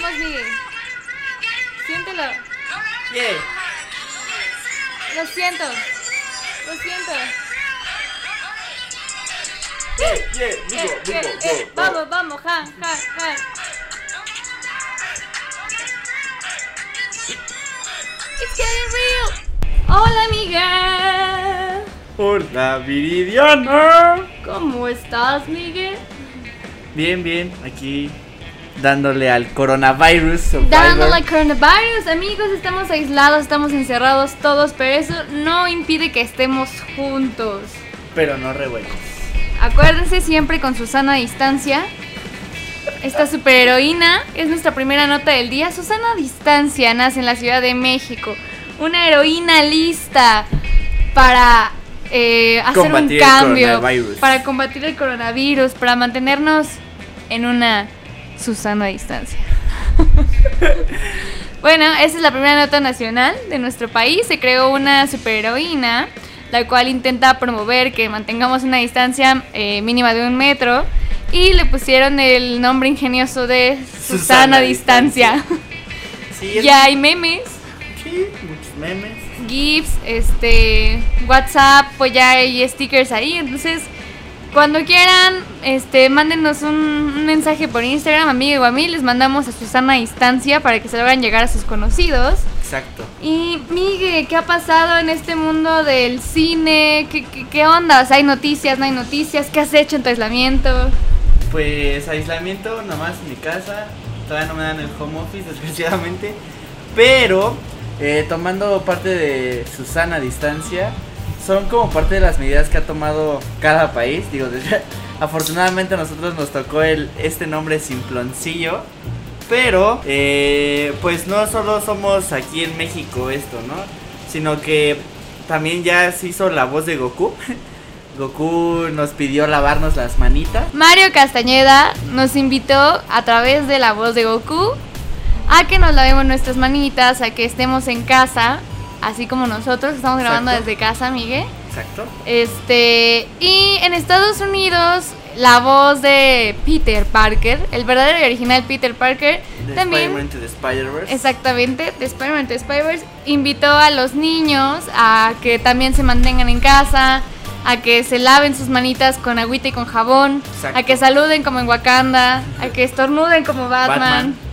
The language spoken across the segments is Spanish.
Vamos, Miguel. Siéntelo. Yeah. Lo siento. Lo siento. Yeah, yeah, go, go. Vamos, vamos, Han, Han, Han. It's getting real. Hola, amiga. Hola, Viridiana. ¿Cómo estás, Miguel? Bien, bien, aquí dándole al coronavirus. survivor. Dándole al coronavirus, amigos, estamos aislados, estamos encerrados todos, pero eso no impide que estemos juntos. Pero no revueltos. Acuérdense siempre con Susana a distancia. Esta superheroína es nuestra primera nota del día. Susana a distancia nace en la Ciudad de México. Una heroína lista para eh, hacer Combatir un cambio. Para combatir el coronavirus. Para mantenernos en una Susana a distancia. Bueno, esa es la primera nota nacional de nuestro país. Se creó una superheroína, la cual intenta promover que mantengamos una distancia eh, mínima de un metro. Y le pusieron el nombre ingenioso de Susana, Susana Distancia. Sí, ya hay memes, sí, muchos memes. GIFs, este, WhatsApp, pues ya hay stickers ahí. Entonces, cuando quieran, este, mándenos un, un mensaje por Instagram, amigo o a mí. Les mandamos a Susana Distancia para que se lo hagan llegar a sus conocidos. Exacto. Y Migue, ¿qué ha pasado en este mundo del cine? ¿Qué, qué, qué onda? O sea, ¿Hay noticias? ¿No hay noticias? ¿Qué has hecho en tu aislamiento? Pues aislamiento, nomás en mi casa. Todavía no me dan el home office, desgraciadamente. Pero, eh, tomando parte de Susana a distancia, son como parte de las medidas que ha tomado cada país. Digo, desde- afortunadamente a nosotros nos tocó el, este nombre simploncillo. Pero, eh, pues no solo somos aquí en México esto, ¿no? Sino que también ya se hizo la voz de Goku. Goku nos pidió lavarnos las manitas. Mario Castañeda nos invitó a través de la voz de Goku a que nos lavemos nuestras manitas, a que estemos en casa, así como nosotros estamos grabando Exacto. desde casa, Miguel. Exacto. Este, y en Estados Unidos, la voz de Peter Parker, el verdadero y original Peter Parker, De también Spider-Man to the Spider-Verse. Exactamente, de Spider-Man to Spider-Verse invitó a los niños a que también se mantengan en casa, a que se laven sus manitas con agüita y con jabón, Exacto. a que saluden como en Wakanda, a que estornuden como Batman. Batman.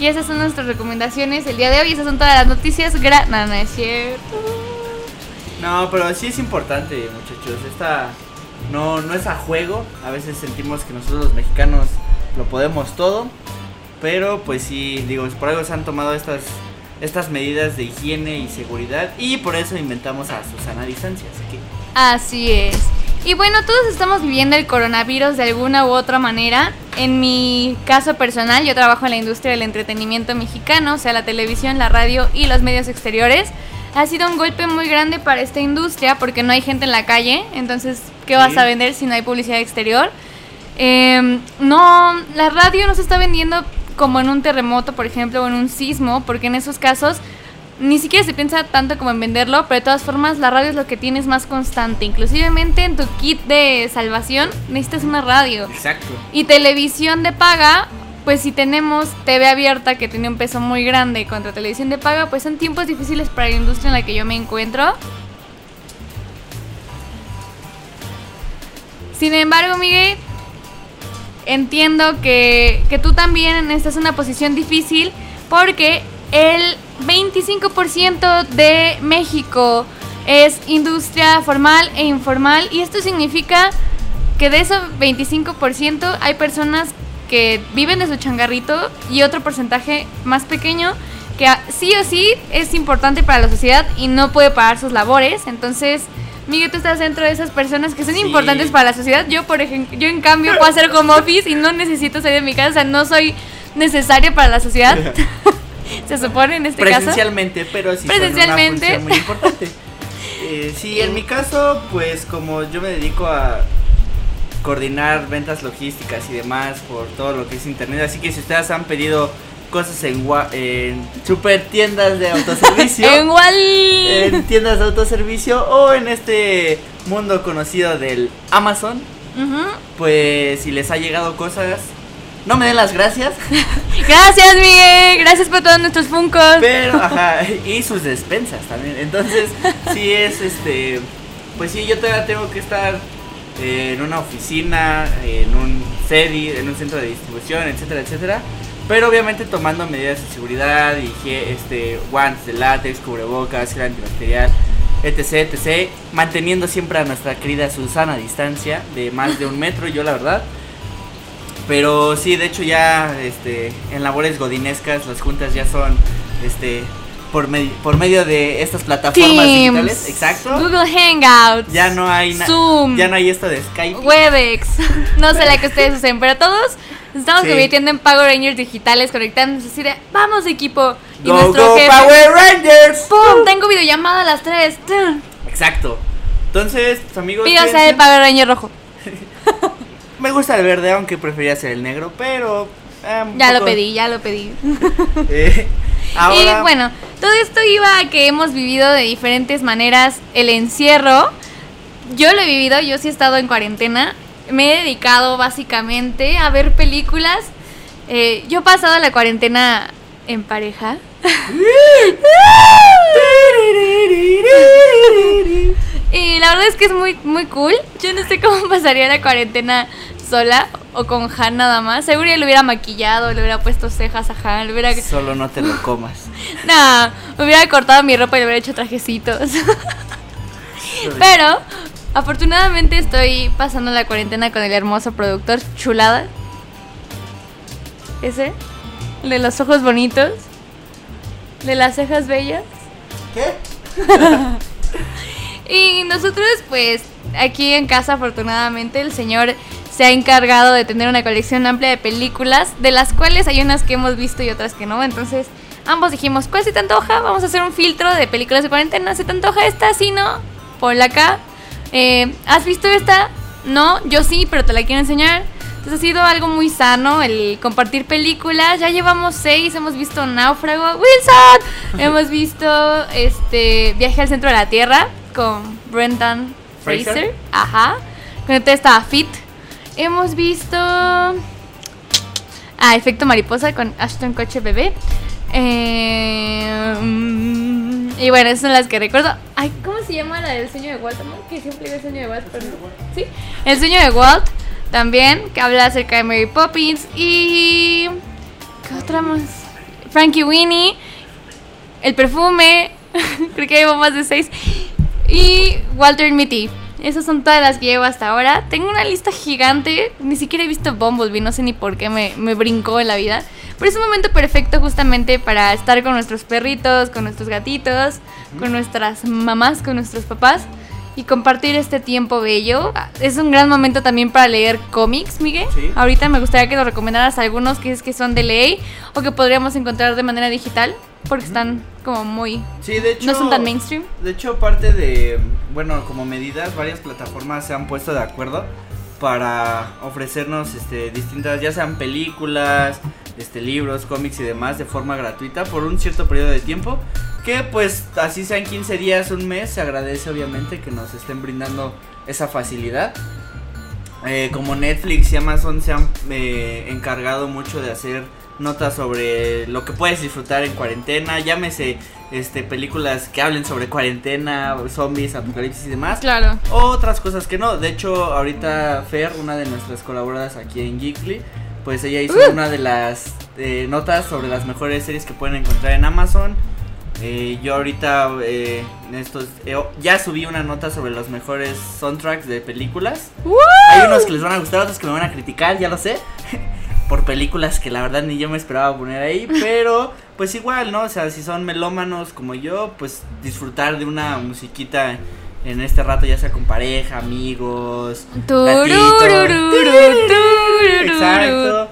Y esas son nuestras recomendaciones el día de hoy. Esas son todas las noticias. Gra no, no es cierto. No, pero sí es importante, muchachos. Esta no, no es a juego. A veces sentimos que nosotros los mexicanos lo podemos todo. Pero pues sí, digo, por algo se han tomado estas, estas medidas de higiene y seguridad. Y por eso inventamos a Susana distancia. Así que Así es. Y bueno, todos estamos viviendo el coronavirus de alguna u otra manera. En mi caso personal, yo trabajo en la industria del entretenimiento mexicano, o sea, la televisión, la radio y los medios exteriores. Ha sido un golpe muy grande para esta industria porque no hay gente en la calle. Entonces, ¿qué vas a vender si no hay publicidad exterior? Em, no, la radio no se está vendiendo como en un terremoto, por ejemplo, o en un sismo, porque en esos casos ni siquiera se piensa tanto como en venderlo, pero de todas formas la radio es lo que tienes más constante. Inclusivemente en tu kit de salvación necesitas una radio. exacto. Y televisión de paga, pues si tenemos TV abierta que tiene un peso muy grande contra televisión de paga, pues son tiempos difíciles para la industria en la que yo me encuentro. Sin embargo, Miguel, entiendo que, que tú también estás en una posición difícil porque el 25% de México es industria formal e informal y esto significa que de ese 25% hay personas que viven de su changarrito y otro porcentaje más pequeño que sí o sí es importante para la sociedad y no puede pagar sus labores. Entonces, Miguel, tú estás dentro de esas personas que son Sí. importantes para la sociedad. Yo, por ejemplo, yo en cambio puedo hacer home office y no necesito salir de mi casa. O sea, no soy necesaria para la sociedad. Se supone en este caso. Presencialmente, pero sí son Presencialmente. una función muy importante. Eh, sí, en mi caso, pues como yo me dedico a coordinar ventas logísticas y demás por todo lo que es internet, así que si ustedes han pedido cosas en, en super tiendas de autoservicio, En en tiendas de autoservicio o en este mundo conocido del Amazon, pues si les ha llegado cosas, No me den las gracias. Gracias, Miguel. Gracias por todos nuestros funcos. Pero, ajá, y sus despensas también. Entonces, sí es este. Pues sí, yo todavía tengo que estar eh, en una oficina, en un CEDI, en un centro de distribución, etcétera, etcétera. Pero obviamente tomando medidas de seguridad, higie- este, guantes de látex, cubrebocas, gel antibacterial, etc, etc. Manteniendo siempre a nuestra querida Susana a distancia de más de un metro, yo la verdad. Pero sí, de hecho ya este, en labores godinescas las juntas ya son este, por, medi- por medio de estas plataformas digitales. Exacto. Google Hangouts. Ya no hay Zoom. ya no hay esto de Skype. Webex. No sé la que ustedes usen, pero todos estamos Sí. convirtiendo en Power Rangers digitales, conectándonos así de, vamos equipo. Y Go, nuestro go, jefe, Power Rangers. ¡pum! Tengo videollamada a las 3. Exacto. Entonces, pues, amigos, Pídase el Power Ranger rojo. me gusta el verde, aunque prefería ser el negro, pero eh, Ya lo pedí, ya lo pedí. eh, ahora, Y bueno, todo esto iba a que hemos vivido de diferentes maneras el encierro. Yo lo he vivido, yo sí he estado en cuarentena. Me he dedicado básicamente a ver películas. Eh, yo he pasado la cuarentena en pareja. Y la verdad es que es muy, muy cool. Yo no sé cómo pasaría la cuarentena sola o con Han nada más. Seguro ya le hubiera maquillado, le hubiera puesto cejas a Han, le hubiera Solo no te lo comas. no, me hubiera cortado mi ropa y le hubiera hecho trajecitos. Pero, afortunadamente estoy pasando la cuarentena con el hermoso productor Chulada. Ese. El de los ojos bonitos. De las cejas bellas. ¿Qué? Y nosotros, pues, aquí en casa, afortunadamente, el señor se ha encargado de tener una colección amplia de películas, de las cuales hay unas que hemos visto y otras que no. Entonces, ambos dijimos, ¿cuál se te antoja? Vamos a hacer un filtro de películas de cuarentena. ¿Se te antoja esta? Sí, no. Ponla acá. Eh, ¿Has visto esta? No, yo sí, pero te la quiero enseñar. Entonces ha sido algo muy sano el compartir películas. Ya llevamos seis, hemos visto Náufrago, Wilson. hemos visto este Viaje al centro de la Tierra con Brendan Fraser. Fraser. Ajá. Con el estaba Fit. Hemos visto Ah, Efecto Mariposa con Ashton Coche Bebé. Eh, y bueno, esas son las que recuerdo. Ay, ¿cómo se llama la del sueño de Walt? ¿no? Que siempre digo el sueño de Walt, pero no. Sí, el sueño de Walt también, que habla acerca de Mary Poppins. Y. ¿Qué otra más? Frankie Winnie. El perfume. Creo que llevo más de seis. Y Walter Mitty. Esas son todas las que llevo hasta ahora. Tengo una lista gigante. Ni siquiera he visto Bumblebee. No sé ni por qué me, me brincó en la vida. Pero es un momento perfecto justamente para estar con nuestros perritos, con nuestros gatitos, con nuestras mamás, con nuestros papás. Y compartir este tiempo bello. Es un gran momento también para leer cómics, Miguel. Sí. Ahorita me gustaría que nos recomendaras algunos que es que son de ley o que podríamos encontrar de manera digital. Porque están como muy... Sí, de hecho. No son tan mainstream. De hecho, parte de, bueno, como medidas, varias plataformas se han puesto de acuerdo para ofrecernos este, distintas, ya sean películas, este, libros, cómics y demás de forma gratuita por un cierto periodo de tiempo. Que pues así sean 15 días, un mes, se agradece obviamente que nos estén brindando esa facilidad. Eh, como Netflix y Amazon se han eh, encargado mucho de hacer notas sobre lo que puedes disfrutar en cuarentena, llámese este películas que hablen sobre cuarentena, zombies, apocalipsis y demás. Claro. Otras cosas que no. De hecho, ahorita Fer, una de nuestras colaboradoras aquí en Geekly, pues ella hizo Uh. una de las eh, notas sobre las mejores series que pueden encontrar en Amazon. Eh, yo ahorita eh, estos eh, ya subí una nota sobre los mejores soundtracks de películas. Hay unos que les van a gustar, otros que me van a criticar, ya lo sé. Por películas que la verdad ni yo me esperaba poner ahí. Pero pues igual, ¿no? O sea, si son melómanos como yo, pues disfrutar de una musiquita en este rato, ya sea con pareja, amigos. Exacto.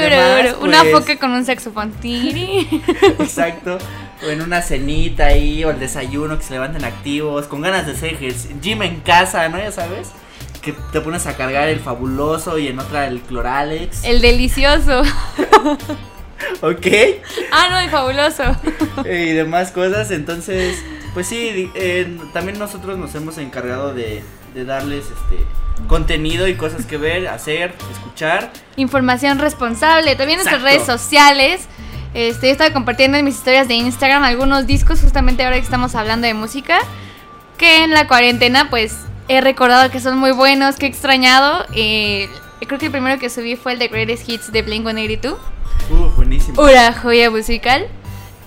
Demás, Una foca con un saxofón. Exacto. O en una cenita ahí, o el desayuno, que se levanten activos, con ganas de hacer. Gym en casa, ¿no? Ya sabes. Que te pones a cargar el fabuloso y en otra el Cloralex. El delicioso. Ok. Ah, no, el fabuloso. y demás cosas. Entonces, pues sí, eh, también nosotros nos hemos encargado de, de darles este contenido y cosas que ver, hacer, escuchar. Información responsable. También en nuestras redes sociales. Este, estado compartiendo en mis historias de Instagram algunos discos, justamente ahora que estamos hablando de música. Que en la cuarentena, pues he recordado que son muy buenos, que he extrañado. Eh, creo que el primero que subí fue el de Greatest Hits de Blink 182. Uf, buenísimo. Una joya musical.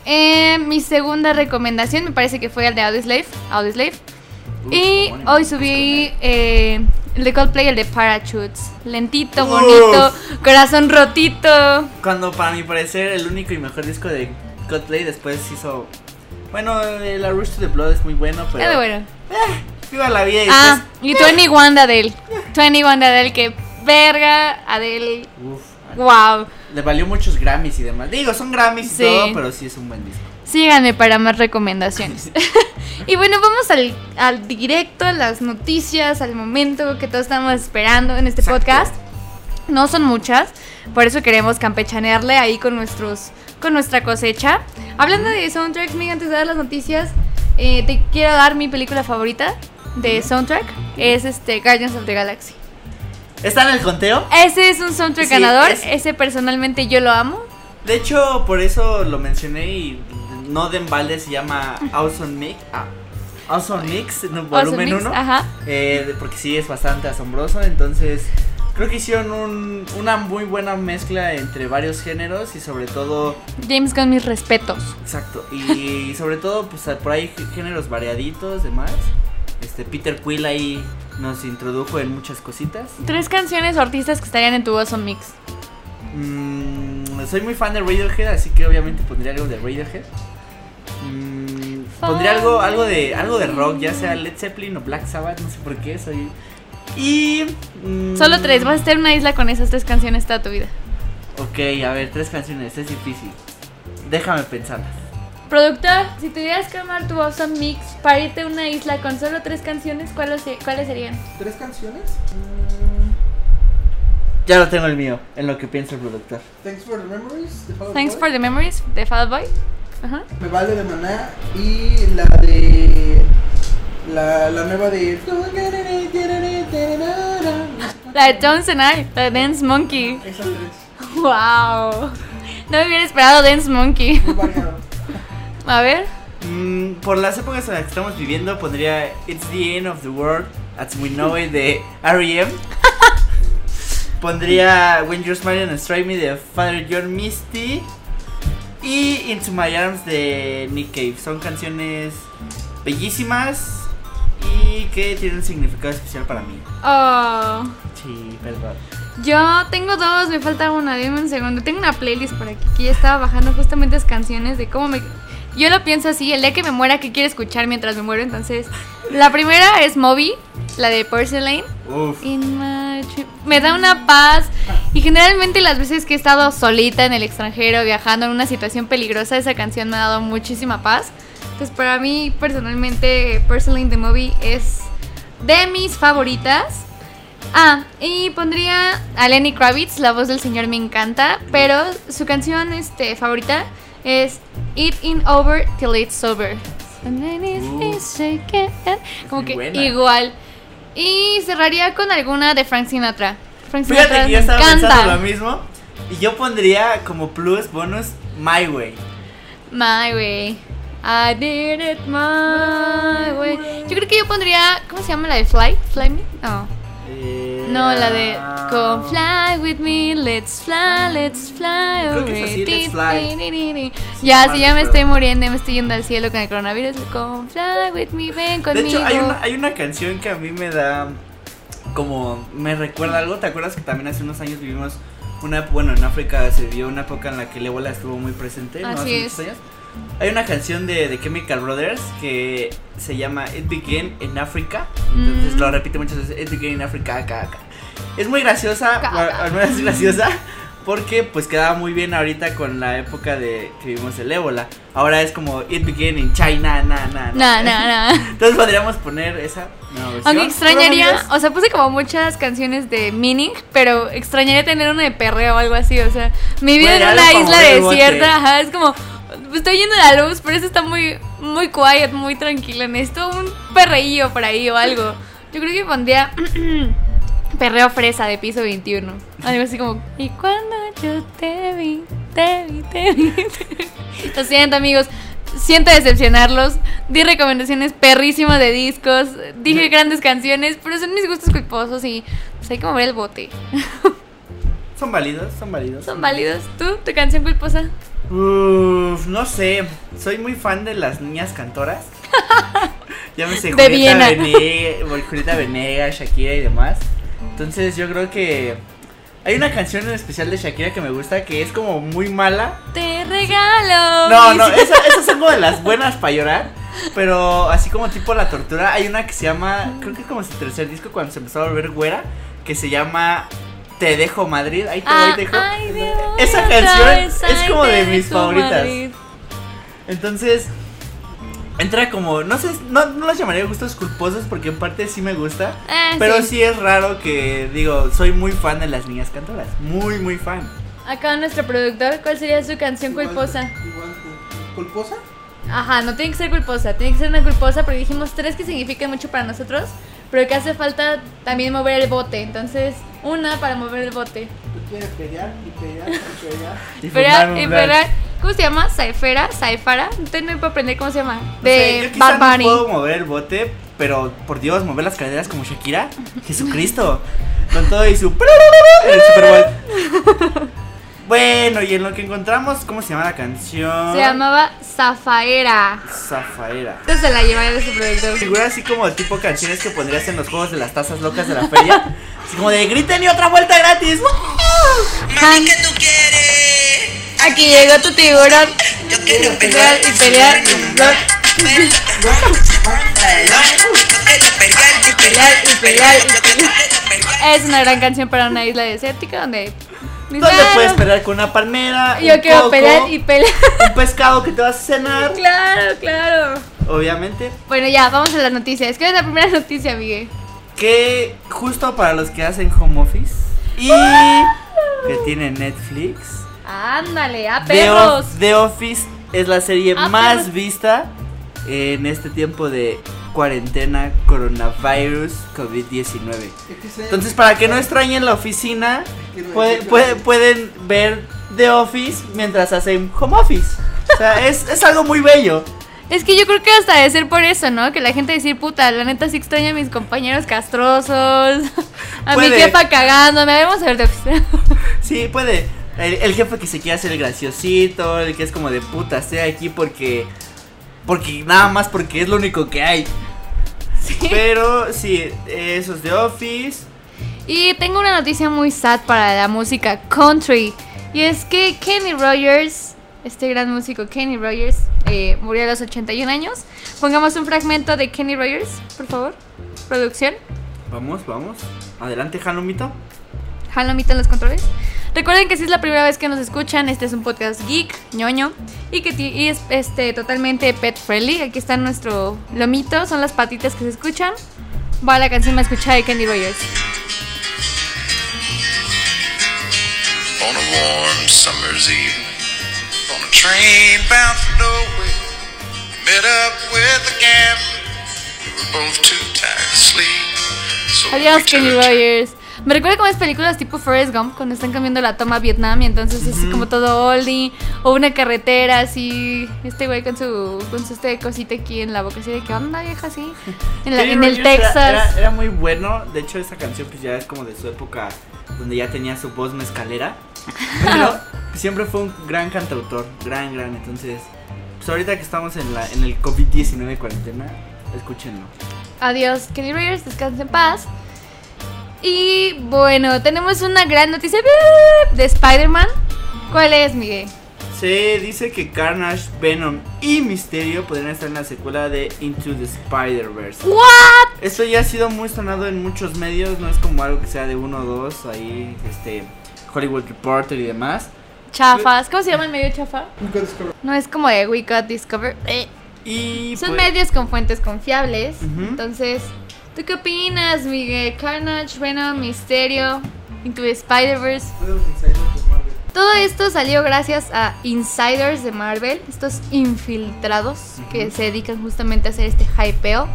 Eh, mi segunda recomendación me parece que fue el de Audioslave. Audioslave. Uf, Y homónimo. hoy subí eh, el de Coldplay, el de Parachutes. Lentito, bonito, corazón rotito. Cuando para mi parecer el único y mejor disco de Coldplay después hizo... Bueno, la Rush to the Blood es muy bueno, pero... Es bueno. Viva la vida y Ah, después... y 21 de Adele. 21 de Adele, que verga, Adele. Uf, Wow. le valió muchos Grammys y demás. Digo, son Grammys y Sí. todo, pero sí es un buen disco. Síganme para más recomendaciones. y bueno, vamos al, al directo, a las noticias, al momento que todos estamos esperando en este Exacto. podcast. No son muchas, por eso queremos campechanearle ahí con nuestros con nuestra cosecha. Hablando de soundtracks, Miguel, antes de dar las noticias, eh, te quiero dar mi película favorita de soundtrack. Es este Guardians of the Galaxy. ¿Está en el conteo? Ese es un soundtrack Sí, ganador. es- Ese personalmente yo lo amo. De hecho, por eso lo mencioné y no de embalde se llama Awesome Mix. Ah, awesome Mix, volumen Awesome Mix, 1. Ajá. Eh, porque sí es bastante asombroso. Entonces, creo que hicieron un- una muy buena mezcla entre varios géneros y sobre todo, James Gunn, mis respetos. exacto, y sobre todo, pues por ahí géneros variaditos, demás. Este Peter Quill ahí nos introdujo en muchas cositas. Tres canciones o artistas que estarían en tu Awesome Mix. Mm, soy muy fan de Radiohead, así que obviamente pondría algo de Radiohead. Mm, pondría algo, algo de algo de rock, ya sea Led Zeppelin o Black Sabbath, no sé por qué soy. Y mm, Solo tres, vas a estar en una isla con esas tres canciones toda tu vida. Ok, a ver, tres canciones, es difícil. Déjame pensarlas. Productor, si tuvieras que armar tu Awesome Mix para irte a una isla con solo tres canciones, ¿cuáles, se- cuáles serían? ¿Tres canciones? Ya lo tengo el mío, en lo que piensa el productor. Thanks for the memories. de Fall Thanks Boy. for the memories de Fall Boy. Ajá. Me vale de Maná y la de. La, la nueva de. La de Tones and I, la de Dance Monkey. Esas tres. Wow. No me hubiera esperado Dance Monkey. Muy variado. A ver. Mm, por las épocas en las que estamos viviendo, pondría It's the End of the World as We Know It de R.E.M. pondría When You're Smiling and Strike Me de Father John Misty. Y Into My Arms de Nick Cave. Son canciones bellísimas y que tienen un significado especial para mí. Oh. Sí, verdad. Yo tengo dos, me falta una, dime un segundo. Tengo una playlist por aquí que ya estaba bajando justamente las canciones de cómo me... Yo lo pienso así, el día que me muera, ¿qué quiero escuchar mientras me muero? Entonces, la primera es Moby, la de Porcelain. Uf. Me da una paz. Y generalmente las veces que he estado solita en el extranjero, viajando en una situación peligrosa, esa canción me ha dado muchísima paz. Entonces para mí personalmente Porcelain the Movie es de mis favoritas. Ah, y pondría a Lenny Kravitz, la voz del señor me encanta, pero su canción este, favorita es It In Over Till It's Over. And then it Uh. again. Como que buena. igual. Y cerraría con alguna de Frank Sinatra. Frank Fíjate Sinatra que yo estaba pensando encanta. lo mismo. Y yo pondría como plus bonus My Way. My way. I did it my way. Yo creo que yo pondría. ¿Cómo se llama la de Fly? ¿Fly Me? No. Eh, No, la de ah, Come fly with me, let's fly, let's fly Creo que es así, let's fly. Sí, Ya, si ya me estoy muriendo, me estoy yendo al cielo con el coronavirus. Come fly with me, ven De conmigo. hecho, hay una, hay una canción que a mí me da como me recuerda algo. ¿Te acuerdas que también hace unos años vivimos una bueno en África se vio una época en la que el ébola estuvo muy presente, ¿no? Así Hace es. muchos años. Hay una canción de, de Chemical Brothers que se llama It Began in Africa. Entonces Mm. lo repite muchas veces. It Began in Africa, acá, acá. Es muy graciosa, al- menos es graciosa. Porque pues quedaba muy bien ahorita con la época de que vivimos el ébola. Ahora es como It Began in China, na, na, No, no, no. entonces podríamos poner esa nueva versión. Aunque extrañaría, o sea, puse como muchas canciones de meaning, pero extrañaría tener una de perreo o algo así, o sea, mi vida Bueno, en una isla desierta, ajá, es como, pues, estoy yendo la luz, pero eso está muy, muy quiet, muy tranquila, necesito un perreillo por ahí o algo. Yo creo que pondría Perreo fresa de piso 21. Algo así como, y cuando yo te vi, te vi, te vi. Lo siento, amigos. Siento decepcionarlos. Di recomendaciones perrísimas de discos. Dije grandes canciones, pero son mis gustos culposos y pues hay que mover el bote. Son válidos, son válidos. ¿Son válidos? ¿Tú? ¿Tu canción culposa? Uf, no sé. Soy muy fan de las niñas cantoras. ya me sé De Julieta Viena. Venegas, Julieta Venegas, Shakira y demás. Entonces yo creo que hay una canción en especial de Shakira que me gusta que es como muy mala. Te regalo. No, no, esa- esas son como de las buenas para llorar. Pero así como tipo la tortura, hay una que se llama, creo que es como su tercer disco cuando se empezó a volver güera, que se llama Te dejo Madrid. Ahí te voy, Ah, te dejo. ay, Esa canción vez, es como de mis favoritas. Madrid. Entonces, entra como, no sé, no, no las llamaría gustos culposos porque en parte sí me gusta. Eh, Pero sí. sí es raro que, digo, soy muy fan de las niñas cantoras. Muy, muy fan. Acá nuestro productor, ¿cuál sería su canción culposa? Igual, ¿Culposa? Ajá, no tiene que ser culposa, tiene que ser una culposa porque dijimos tres que significan mucho para nosotros, pero que hace falta también mover el bote. Entonces, una para mover el bote. Tú quieres pelear y pelear y pelear. Y band. ¿Cómo se llama? Saifera, Saifara. Entonces no puedo aprender cómo se llama. De yo quizá Bad no puedo mover el bote, pero por Dios, mover las caderas como Shakira. Jesucristo. Con todo y su. En el Super Bowl. Bueno, y en lo que encontramos, ¿cómo se llama la canción? Se llamaba Zafaera. Zafaera. Entonces se la llevaré de su productor. Figura así como el tipo de canciones que pondrías en los juegos de las tazas locas de la feria. Así como de griten y otra vuelta gratis. Han, ¿Qué tú quieres? aquí llegó tu tiburón. Yo quiero Pelear y y pelear. Es una gran canción para una isla desértica donde. ¿Dónde Claro, puedes pelear con una palmera? Yo un quiero coco, pelear y pelear. Un pescado que te vas a cenar. Claro, claro. Obviamente. Bueno, ya, vamos a las noticias. ¿Qué es la primera noticia, Miguel? Que justo para los que hacen home office y que tienen Netflix, Ándale, a perros. The Office es la serie Ah, más perros. vista en este tiempo de cuarentena, coronavirus, COVID-19. Entonces, para que no extrañen la oficina, puede- puede- pueden ver The Office mientras hacen home office. O sea, es, es algo muy bello. Es que yo creo que hasta de ser por eso, ¿no? Que la gente decir, puta, la neta sí extraña a mis compañeros castrosos, a mi Puede. jefa cagándome. Vamos a ver de oficina. Sí, puede. El, el jefe que se quiere hacer el graciosito, el que es como de puta, estoy aquí porque. Porque nada más porque es lo único que hay. Sí. Pero sí, eso es The Office. Y tengo una noticia muy sad para la música country. Y es que Kenny Rogers, este gran músico Kenny Rogers, eh, murió a los 81 años. Pongamos un fragmento de Kenny Rogers, por favor. Producción. Vamos, vamos. Adelante, Hanumito. Jalomito en los controles. Recuerden que si es la primera vez que nos escuchan, este es un podcast geek, ñoño, y que y es este, totalmente pet friendly. Aquí está nuestro lomito, son las patitas que se escuchan. Va la canción más escuchada de Kenny Rogers. on a warm summer's evening on a train bound for nowhere. Met up with a gambler. We were both too tired to sleep. So Adiós, we Kenny Rogers. Me recuerda como es películas tipo Forrest Gump, cuando están cambiando la toma a Vietnam y entonces es como todo oldie, o una carretera así, este güey con su, con su este cosita aquí en la boca, así de que onda vieja así, en, la- en el Rogers era- Texas. Era, era muy bueno. De hecho, esa canción pues ya es como de su época donde ya tenía su voz mezcalera. Pero siempre fue un gran cantautor. Gran, gran. Entonces, pues ahorita que estamos en, la, en el COVID-19 cuarentena, escúchenlo. Adiós, Kenny Rogers, descansa en paz. Y bueno, tenemos una gran noticia de Spider-Man. ¿Cuál es, Miguel? Se dice que Carnage, Venom y Misterio podrían estar en la secuela de Into the Spider-Verse. ¿What? Esto ya ha sido muy sonado en muchos medios, no es como algo que sea de uno o dos, ahí, este, Hollywood Reporter y demás. Chafas. ¿Cómo se llama el medio chafa? No es como de We Got Discover. Eh. Y Son pues, medios con fuentes confiables. Entonces, ¿tú qué opinas, Miguel? Carnage, Venom, Misterio, Into the Spider-Verse. Todo esto salió gracias a insiders de Marvel, estos infiltrados que se dedican justamente a hacer este hypeo.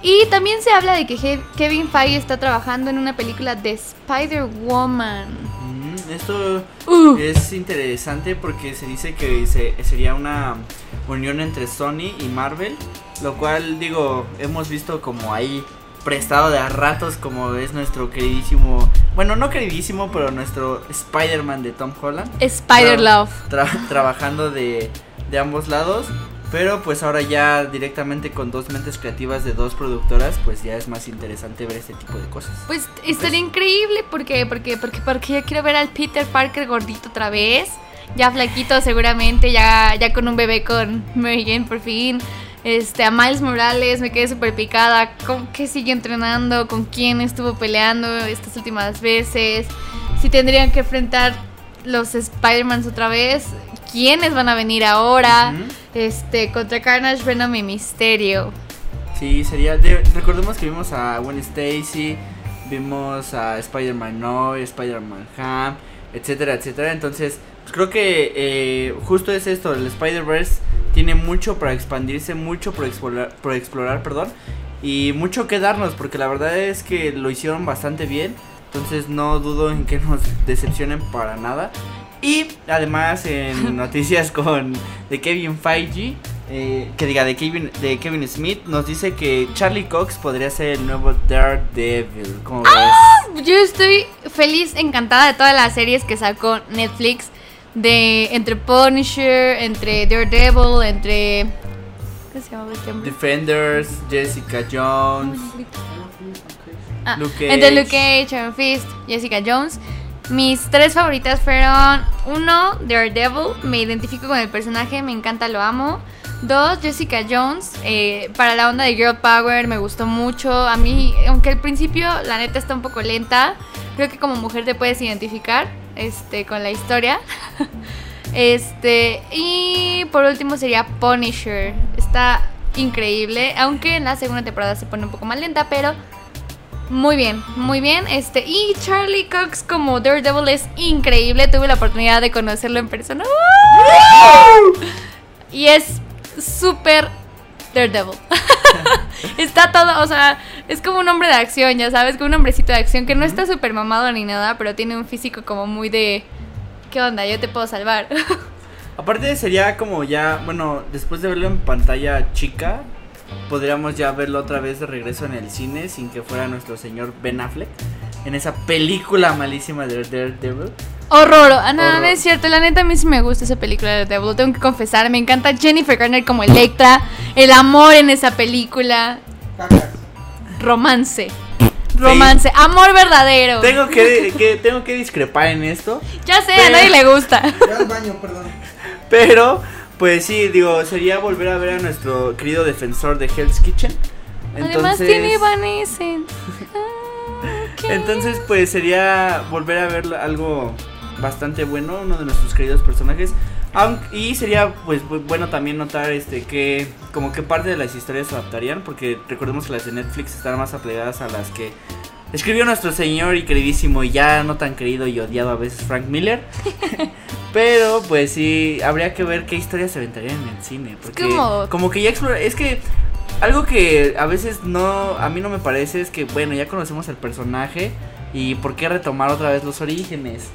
Y también se habla de que Kevin Feige está trabajando en una película de Spider-Woman. Mm, esto Uh. es interesante porque se dice que se- sería una unión entre Sony y Marvel, lo cual digo, hemos visto como ahí prestado de a ratos como es nuestro queridísimo, bueno, no queridísimo, pero nuestro Spider-Man de Tom Holland. Spider-Love. tra- trabajando de, de ambos lados. Pero pues ahora ya directamente con dos mentes creativas de dos productoras, pues ya es más interesante ver este tipo de cosas. Pues estaría increíble porque, porque, porque, porque yo quiero ver al Peter Parker gordito otra vez. Ya flaquito seguramente, ya, ya con un bebé con Mary Jane por fin. Este, a Miles Morales me quedé súper picada. ¿Con qué sigue entrenando? ¿Con quién estuvo peleando estas últimas veces? Si tendrían que enfrentar los Spider-Mans otra vez. ¿Quiénes van a venir ahora? Este, contra Carnage, Venom y Misterio. Sí, sería. de- recordemos que vimos a Gwen Stacy, vimos a Spider-Man Noir, Spider-Man Ham, etcétera, etcétera. Entonces, creo que eh, justo es esto: el Spider-Verse tiene mucho para expandirse, mucho por explorar, por explorar, perdón, y mucho que darnos, porque la verdad es que lo hicieron bastante bien. Entonces, no dudo en que nos decepcionen para nada. Y además, en noticias con de Kevin Feige, eh, que diga de Kevin, de Kevin Smith, nos dice que Charlie Cox podría ser el nuevo Daredevil. ¿Cómo ves? Yo estoy feliz, encantada de todas las series que sacó Netflix. De entre Punisher, entre Daredevil, entre. ¿Qué se llama este? Defenders, Jessica Jones, Ah, Luke Cage. Entre Luke Cage, Iron Fist, Jessica Jones. Mis tres favoritas fueron: uno, Daredevil, me identifico con el personaje, me encanta, lo amo. Dos, Jessica Jones, eh, para la onda de Girl Power me gustó mucho. A mí, aunque al principio la neta está un poco lenta, creo que como mujer te puedes identificar este, con la historia. Este, y por último sería Punisher. Está increíble, aunque en la segunda temporada se pone un poco más lenta, pero muy bien, muy bien. Este, y Charlie Cox como Daredevil es increíble. Tuve la oportunidad de conocerlo en persona. Y es súper Daredevil. está todo, o sea, es como un hombre de acción, ya sabes, como un hombrecito de acción que no está súper mamado ni nada, pero tiene un físico como muy de. ¿Qué onda? Yo te puedo salvar. Aparte sería como ya, bueno, después de verlo en pantalla chica, podríamos ya verlo otra vez de regreso en el cine sin que fuera nuestro señor Ben Affleck en esa película malísima de Daredevil. Horror. Ah, no, Horror. no es cierto. La neta, a mí sí me gusta esa película de Devil. Tengo que confesar. Me encanta Jennifer Garner como Electra. El amor en esa película. Romance. Romance. Amor verdadero. Tengo que, que- tengo que discrepar en esto, Ya sé, a nadie le gusta. Al baño, perdón. pero pues sí, digo, sería volver a ver a nuestro querido defensor de Hell's Kitchen. Además Entonces- tiene Evanescence. Ah, ok. Entonces, pues sería volver a ver algo bastante bueno, uno de nuestros queridos personajes. Aunque, y sería pues bu- bueno también notar este que como que parte de las historias se adaptarían, porque recordemos que las de Netflix están más apegadas a las que escribió nuestro señor y queridísimo y ya no tan querido y odiado a veces Frank Miller. Pero pues sí, habría que ver qué historias se aventarían en el cine, porque como- como que ya explora, es que algo que a veces no, a mí no me parece es que, bueno, ya conocemos al personaje y por qué retomar otra vez los orígenes.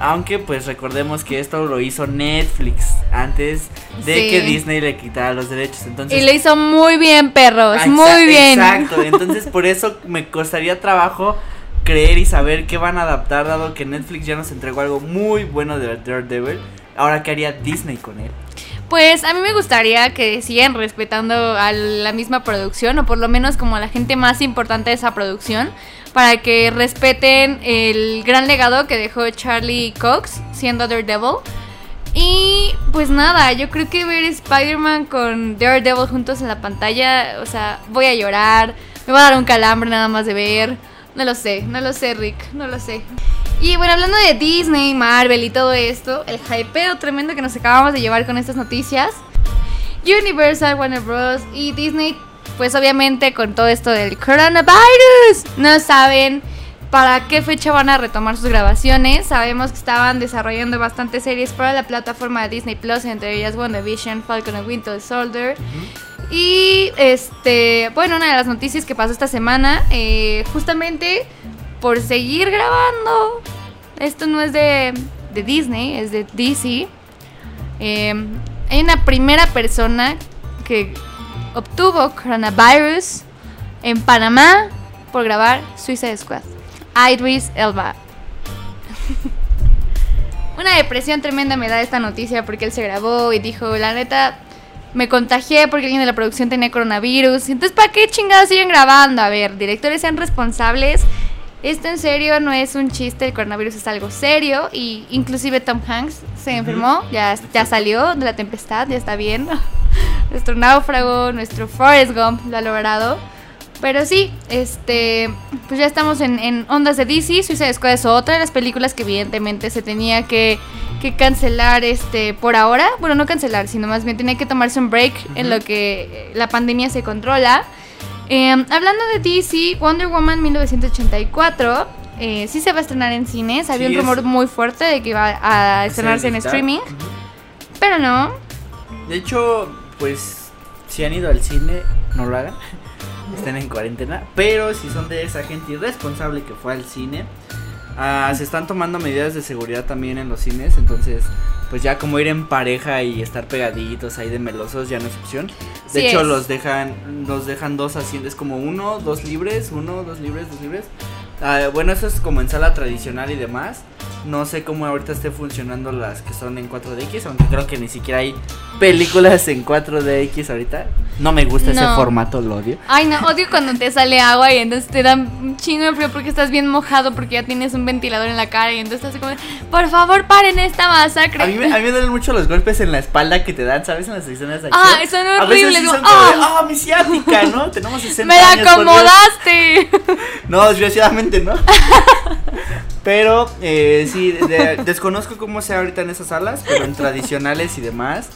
Aunque pues recordemos que esto lo hizo Netflix antes de Sí. que Disney le quitara los derechos. Entonces, Y lo hizo muy bien, perros. Ah, muy bien. Exacto, entonces por eso me costaría trabajo creer y saber qué van a adaptar dado que Netflix ya nos entregó algo muy bueno de Daredevil. Ahora, ¿qué haría Disney con él? Pues a mí me gustaría que sigan respetando a la misma producción, o por lo menos como a la gente más importante de esa producción, para que respeten el gran legado que dejó Charlie Cox siendo Daredevil. Y pues nada, yo creo que ver Spider-Man con Daredevil juntos en la pantalla, o sea, voy a llorar, me va a dar un calambre nada más de ver. No lo sé, no lo sé, Rick, no lo sé. Y bueno, hablando de Disney, Marvel y todo esto, el hypeo tremendo que nos acabamos de llevar con estas noticias. Universal, Warner Bros. y Disney, pues obviamente con todo esto del coronavirus, no saben para qué fecha van a retomar sus grabaciones. Sabemos que estaban desarrollando bastantes series para la plataforma de Disney Plus, entre ellas WandaVision, Falcon and Winter Soldier. Y este, bueno, una de las noticias que pasó esta semana, eh, justamente por seguir grabando, esto no es de, de Disney, es de DC. eh, hay una primera persona que obtuvo coronavirus en Panamá por grabar Suicide Squad. Idris Elba. Una depresión tremenda me da esta noticia porque él se grabó y dijo, la neta, me contagié porque alguien de la producción tenía coronavirus. Entonces, ¿para qué chingados siguen grabando? A ver, directores sean responsables. Esto en serio no es un chiste, el coronavirus es algo serio y inclusive Tom Hanks se enfermó, ya, ya salió de la tempestad, ya está bien. nuestro náufrago, nuestro Forrest Gump lo ha logrado. Pero sí, este, pues ya estamos en, en ondas de DC. Suicide Squad es otra de las películas que evidentemente se tenía que, que cancelar este, por ahora. Bueno, no cancelar, sino más bien tenía que tomarse un break en lo que eh, la pandemia se controla. Eh, hablando de DC, Wonder Woman 1984 eh, sí se va a estrenar en cines. Había Sí, un rumor es- muy fuerte de que iba a estrenarse en streaming, pero no. De hecho, pues si han ido al cine, no lo hagan. Estén en cuarentena. Pero si son de esa gente irresponsable que fue al cine, ah, se están tomando medidas de seguridad también en los cines. Entonces, pues ya como ir en pareja y estar pegaditos ahí de melosos ya no es opción. De Sí hecho, es. los dejan, los dejan dos asientos, como uno, dos libres, uno, dos libres, dos libres. Ah, bueno, eso es como en sala tradicional y demás. No sé cómo ahorita esté funcionando las que son en 4DX, aunque creo que ni siquiera hay películas en 4DX ahorita. No me gusta ese formato, lo odio. Ay, no, odio cuando te sale agua y entonces te da un chingo de frío porque estás bien mojado porque ya tienes un ventilador en la cara y entonces estás como, por favor, paren esta masacre. A mí, me, a mí me duelen mucho los golpes en la espalda que te dan, ¿sabes? En las escenas de acción. Ah, son horribles, sí son de, ah. mi ciática, ¿no? Tenemos 60 ¡Me la años, por Dios". acomodaste! No, desgraciadamente no. Pero eh, sí, de- desconozco cómo sea ahorita en esas salas, pero en tradicionales y demás,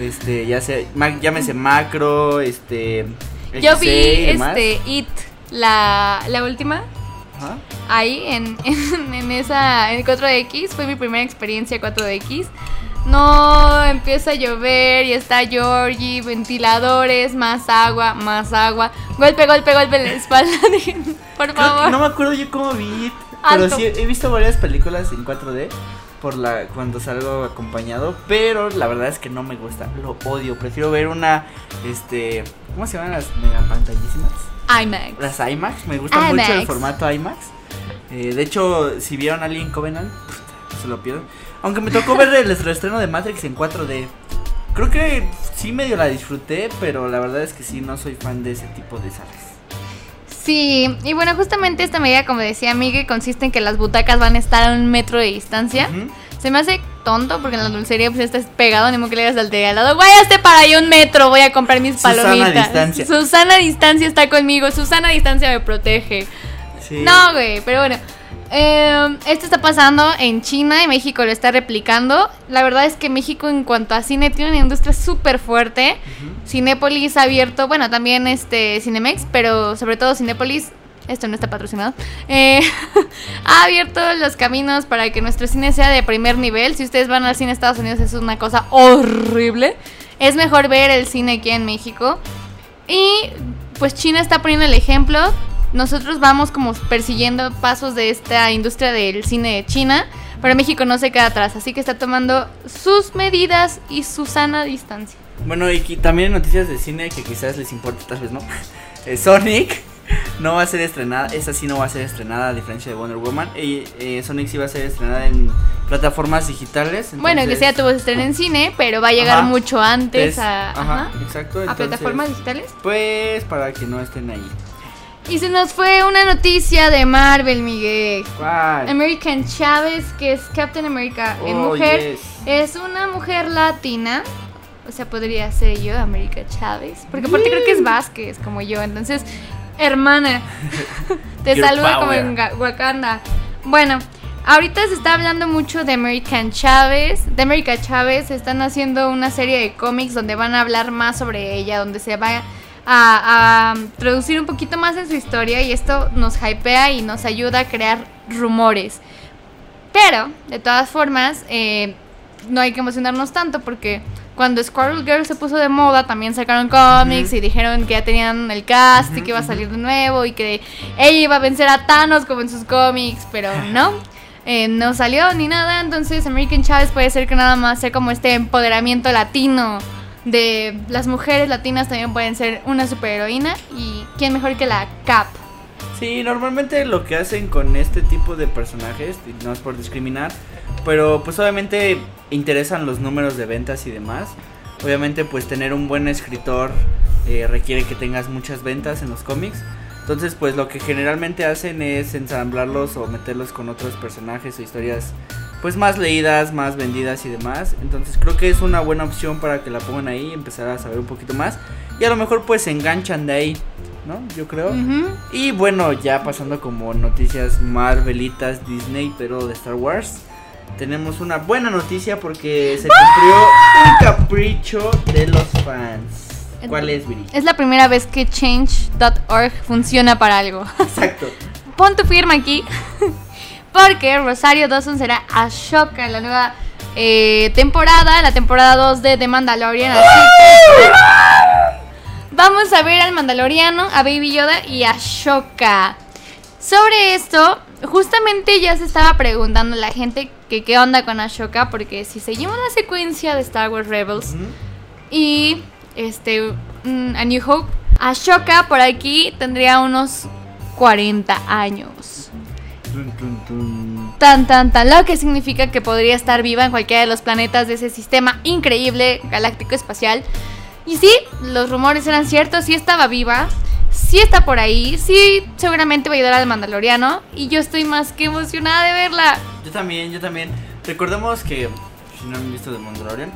este, ya sea, ma- llámese macro, este, Yo XC vi y demás. este It, la, la última, Ajá. ahí en, en, en esa, en 4DX, fue mi primera experiencia 4DX. No empieza a llover y está Georgie, ventiladores, más agua, más agua. Golpe, golpe, golpe en la espalda. Por Creo que- favor. no me acuerdo yo cómo vi, pero sí he visto varias películas en 4D por la cuando salgo acompañado, pero la verdad es que no me gusta, lo odio, prefiero ver una este, ¿cómo se llaman las mega pantallísimas? IMAX. Las IMAX, me gusta mucho el formato IMAX. Eh, de hecho, si vieron Alien Covenant, puta, se lo pierden. Aunque me tocó ver el reestreno de Matrix en 4D. Creo que sí medio la disfruté, pero la verdad es que sí no soy fan de ese tipo de salas. Sí, y bueno, justamente esta medida, como decía Miguel, consiste en que las butacas van a estar a un metro de distancia. Se me hace tonto porque en la dulcería pues estás pegado, ni modo que le digas al de al lado, güey, hazte para ahí un metro, voy a comprar mis Susana palomitas. distancia. Susana distancia está conmigo, Susana distancia me protege. Sí. No, güey, pero bueno. Eh, esto está pasando en China y México lo está replicando. La verdad es que México en cuanto a cine tiene una industria súper fuerte. Cinépolis ha abierto, bueno, también este Cinemex, pero sobre todo Cinépolis, esto no está patrocinado, eh, ha abierto los caminos para que nuestro cine sea de primer nivel. Si ustedes van al cine de Estados Unidos es una cosa horrible. Es mejor ver el cine aquí en México. Y pues China está poniendo el ejemplo. Nosotros vamos como persiguiendo pasos de esta industria del cine de China, pero México no se queda atrás, así que está tomando sus medidas y su sana distancia. Bueno, y también noticias de cine que quizás les importe, tal vez no. Eh, Sonic no va a ser estrenada, esa sí no va a ser estrenada a diferencia de Wonder Woman. Y, eh, Sonic sí va a ser estrenada en plataformas digitales. bueno, que sea tuvo estreno en cine, pero va a llegar Ajá. mucho antes es- a, ajá, ajá, exacto. a entonces, plataformas digitales. Pues para que no estén ahí. Y se nos fue una noticia de Marvel, Miguel. ¿Cuál? American Chávez, que es Captain America en Oh, mujer, yes. es una mujer latina. O sea, podría ser yo, América Chávez. Porque aparte creo que es Vázquez, como yo. Entonces, hermana, te saludo como en Wakanda. Bueno, ahorita se está hablando mucho de American Chávez. De América Chávez están haciendo una serie de cómics donde van a hablar más sobre ella, donde se va a, a traducir un poquito más en su historia y esto nos hypea y nos ayuda a crear rumores. Pero, de todas formas, eh, no hay que emocionarnos tanto porque cuando Squirrel Girl se puso de moda, también sacaron cómics y dijeron que ya tenían el cast y que iba a salir de nuevo y que ella iba a vencer a Thanos como en sus cómics, pero no. eh, no salió ni nada, entonces American Chavez puede ser que nada más sea como este empoderamiento latino de las mujeres latinas también pueden ser una superheroína y quién mejor que la Cap. Sí, normalmente lo que hacen con este tipo de personajes, no es por discriminar, pero pues obviamente interesan los números de ventas y demás. Obviamente pues tener un buen escritor eh, requiere que tengas muchas ventas en los cómics. Entonces pues lo que generalmente hacen es ensamblarlos o meterlos con otros personajes o historias pues más leídas, más vendidas y demás. Entonces creo que es una buena opción para que la pongan ahí y empezar a saber un poquito más. Y a lo mejor pues se enganchan de ahí, ¿no? Yo creo. Y bueno, ya pasando como noticias Marvelitas Disney, pero de Star Wars. Tenemos una buena noticia porque se cumplió un capricho de los fans. ¿Cuál es, Viri? Es la primera vez que change.org funciona para algo. Exacto. Pon tu firma aquí. Porque Rosario Dawson será Ashoka en la nueva eh, temporada, la temporada 2 de The Mandalorian. Así que vamos a ver al Mandaloriano, a Baby Yoda y a Ashoka. Sobre esto, justamente ya se estaba preguntando la gente que qué onda con Ashoka, porque si seguimos la secuencia de Star Wars Rebels y este mm, A New Hope, Ashoka por aquí tendría unos 40 años. Tan, tan, tan, lo que significa que podría estar viva en cualquiera de los planetas de ese sistema increíble galáctico espacial. Y sí, los rumores eran ciertos, sí estaba viva, sí está por ahí, sí seguramente va a ayudar al Mandaloriano. Y yo estoy más que emocionada de verla. Yo también, yo también. Recordemos que, si no han visto de Mandalorian,